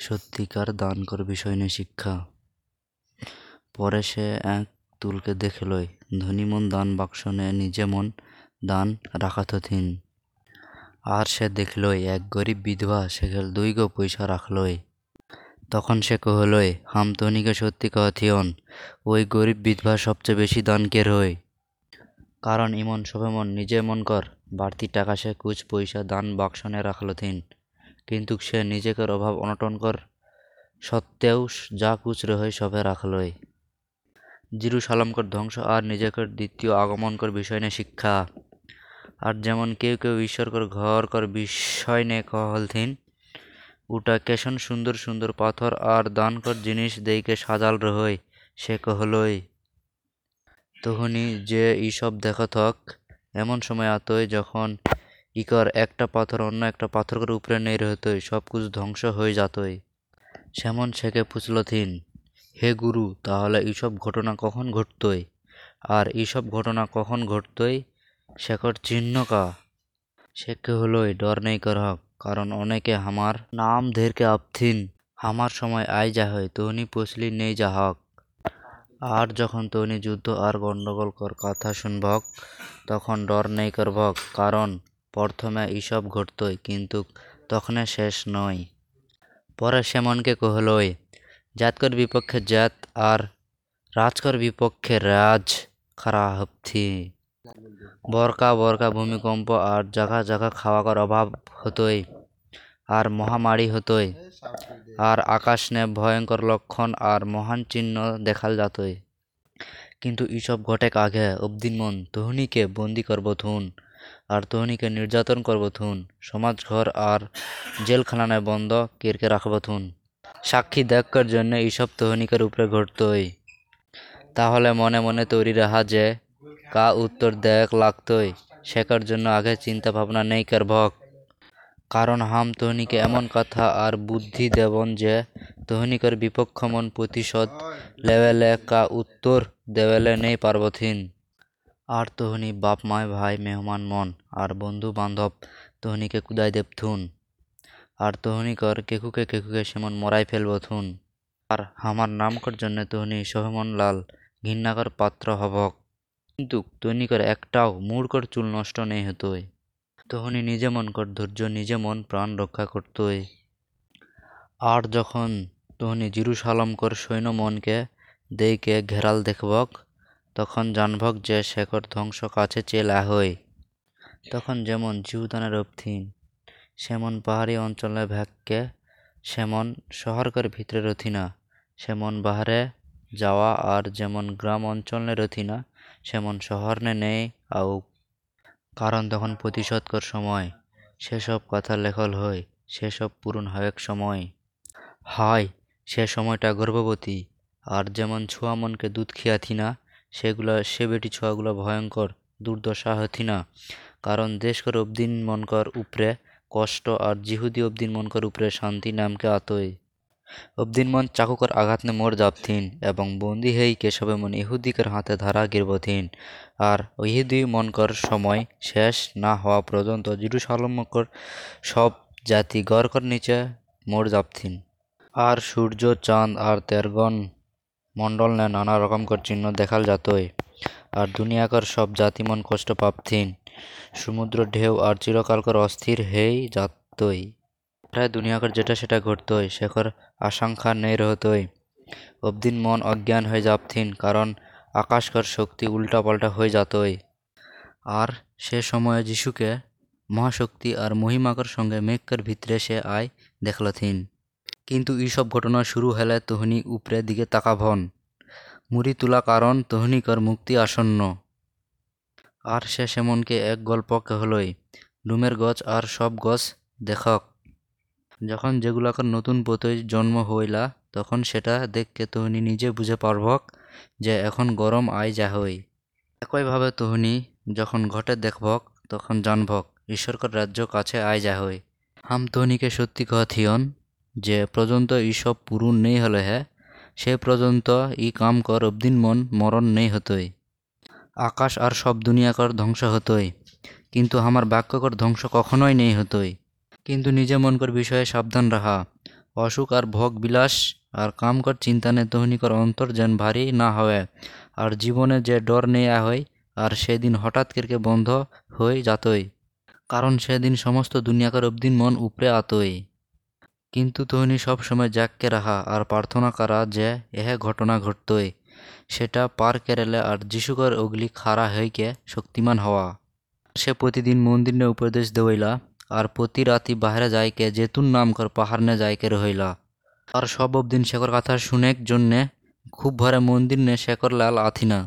সত্যিকার দান কর বিষয় নিয়ে শিক্ষা। পরে সে এক তুলকে দেখলই ধনী মন দান বাক্স নে নিজে মন দান রাখাত থিন। আর সে দেখলই এক গরিব বিধবা সেখাল দুই গো পয়সা রাখলই তখন সে কহলই হাম তনিকে সত্যি কহথিয়ন ওই গরিব বিধবা সবচেয়ে বেশি দান কের হই কারণ ইমন সবে মন, নিজে মন কর, বাড়তি টাকা সে কুচ পয়সা দান বাক্সনে রাখল থিন। কিন্তু সে নিজেকের অভাব অনটন কর সত্ত্বেও যা কুছ রহই সবে রাখলই জিরু সালামকর ধ্বংস আর নিজেকের দ্বিতীয় আগমনকর বিষয় নিয়ে শিক্ষা। আর যেমন কেউ কেউ ঈশ্বরকর ঘর কর বিষয় নিয়ে কহলথিন উটা কেশন সুন্দর সুন্দর পাথর আর দানকর জিনিস দেইকে সাজাল রহই, সে কহলই তখনই যে ইসব দেখথক, এমন সময় আতই যখন ইকর একটা পাথর অন্য একটা পাথরকর উপরে নেই রহতই সব কুছ ধ্বংস হয়ে যাতই। সেমন সেকে পুছলথিন হে গুরু, তাহলে এইসব ঘটনা কখন ঘটতই? আর এইসব ঘটনা কখন ঘটতই? শেখর চিহ্ন কা? সেকে হলই ডর নেই করহক কারণ অনেকে হামার নাম ধেরকে আপথিন হামার সময় আই হয় তহনি পছলি নেই যাহক আর যখন তহনি যুদ্ধ আর গণ্ডগোল কর, কথা শুনভক তখন ডর নেই করভক কারণ প্রথমে ইসব ঘটতই কিন্তু তখনে শেষ নয়। পরে সেমনকে কহলই জাতকর বিপক্ষে জাত আর রাজকর বিপক্ষে রাজ, খারা হপথি বরকা বরকা ভূমিকম্প আর জাগা জাগা খাওয়াকর অভাব হতই আর মহামারী হতই আর আকাশ নে ভয়ঙ্কর লক্ষণ আর মহান চিহ্ন দেখাল যাতই। কিন্তু ইসব ঘটেক আগে অবদিন মন, তহনিকে বন্দি করব থুন আর তহনিকে নির্যাতন করব থুন সমাজ ঘর আর জেলখানায় বন্ধ কেরকে রাখব থুন সাক্ষী দেখকর জন্য ইসব তহনিকের উপরে ঘটতই। তাহলে মনে মনে তৈরি রাহা যে কা উত্তর দেখ লাগতই সেকার জন্য আগে চিন্তা ভাবনা নেই করভক কারণ হাম তহনিকে এমন কথা আর বুদ্ধি দেবন যে তহনিকর বিপক্ষ মন প্রতিশোধ লেবেলে কা উত্তর দেবেলে নেই পারবথিন আর তহনি বাপ মায় ভাই মেহমান মন আর বন্ধু বান্ধব তহনিকে কুদাই দেবথুন আর তহনিকর কেকুকে কেকুকে সেমন মরাই ফেলব থুন আর হামার নামকর জন্য তহনি সোহেমন লাল, ঘৃণাকর পাত্র হবক। কিন্তু তহনিকর একটাও মূর্কর চুল নষ্ট নেই হতই। তহনি নিজে মন কর ধৈর্য, নিজে মন প্রাণ রক্ষা করতই। আর যখন তহনি জিরুসালামকর সৈন্য মনকে, দেইকে ঘেরাল দেখবক তখন জানভক যে শেখর ধ্বংস কাছে চেলা হই তখন যেমন জিউদানের অবথিন সেমন পাহাড়ি অঞ্চলে ভ্যাককে সেমন শহরকর ভিতরে রথিনা সেমন বাহারে যাওয়া আর যেমন গ্রাম অঞ্চলে রথিনা সেমন শহর নে নেই আউ। কারণ তখন প্রতিশোধকর সময়, সেসব কথা লেখল হই সেসব পূরণ হয়েক সময়। হয়, সে সময়টা গর্ভবতী, আর যেমন ছোঁয়া মনকে দুধ খিয়াথি না সেগুলা, সে বেটি ছোঁয়াগুলো ভয়ঙ্কর, দুর্দশা হথি না। কারণ দেশকর অবদিন মনকর উপরে, কষ্ট আর জিহুদি অবদিন মনকর উপরে শান্তি নামকে আতই অবদিন মন চাকুকর আঘাত নে মোর যাবথিন এবং বন্দি হেই কেশবে মন ইহুদিকের হাতে ধারা গিরবথিন। আর ইহুদি মনকর সময় শেষ না হওয়া পর্যন্ত জিরুসালামকর সব জাতি গড়কর নিচে মোর যাবথিন আর সূর্য, চাঁদ আর মণ্ডল নে নানা রকমকর চিহ্ন দেখাল যাতই আর দুনিয়াকর সব জাতি মন কষ্ট পাপথিন। সমুদ্র ঢেউ আর চিরকালকর অস্থির হেই যাতই প্রায় দুনিয়াকর যেটা সেটা ঘটতই শেখর আশঙ্কা নেই রহতই অবদিন মন অজ্ঞান হয়ে যাবথিন কারণ আকাশকর শক্তি উল্টা পাল্টা হয়ে যাতই আর সে সময়ে যিশুকে মহাশক্তি আর মহিমাকর সঙ্গে মেঘকর ভিতরে সে আয় দেখলথিন কিন্তু এইসব ঘটনা শুরু হলে তহনি উপরে দিকে তাকাভন মুড়ি তোলা কারণ তহনিকর মুক্তি আসন্ন। আর সে সেমনকে এক গল্প কহলই, ডুমের গছ আর সব গছ দেখক। যখন যেগুলাকর নতুন পতই জন্ম হইলা, তখন সেটা দেখকে তহনি নিজে বুঝে পারভক যে এখন গরম আয় যাহই। একইভাবে তহনি যখন ঘটে দেখভক তখন জানভক ঈশ্বরকর রাজ্য কাছে আয় যা হই হাম তহনিকে সত্যি কথিয়ন যে পর্যন্ত ইসব পূরণ নেই হলে হ্যাঁ সে পর্যন্ত ই কাম কর অবদিন মন মরণ নেই হতোই। আকাশ আর সব দুনিয়াকর ধ্বংস হতোই। কিন্তু আমার বাক্যকর ধ্বংস কখনোই নেই হতোই। কিন্তু নিজে মনকর বিষয়ে সাবধান রাহা। অসুখ আর ভোগ বিলাস আর কাম কর চিন্তা নে তহনিকর অন্তর যেন ভারী না হয় আর জীবনে যে ডর নেয়া হয় আর সেদিন হঠাৎ করকে বন্ধ হয়ে যাতই। কারণ সেদিন সমস্ত দুনিয়াকার অবদিন মন উপরে আতই। কিন্তু তহনি সবসময় জাগকে রাহা আর প্রার্থনা করা যে এহ ঘটনা ঘটতই। সেটা পার কেরেলে আর যিশুকর ওগলি খাড়া হইকে শক্তিমান হওয়া। সে প্রতিদিন মন্দির উপদেশ দেওয়াইলা আর প্রতি রাতি বাহিরে যাইকে জেতুন নাম কর পাহাড় নে যাইকে রহইলা আর সব অবদিন শেখর কথা শুনেক জন্যে খুব ভরে মন্দির নে শেখর লাল আথিনা।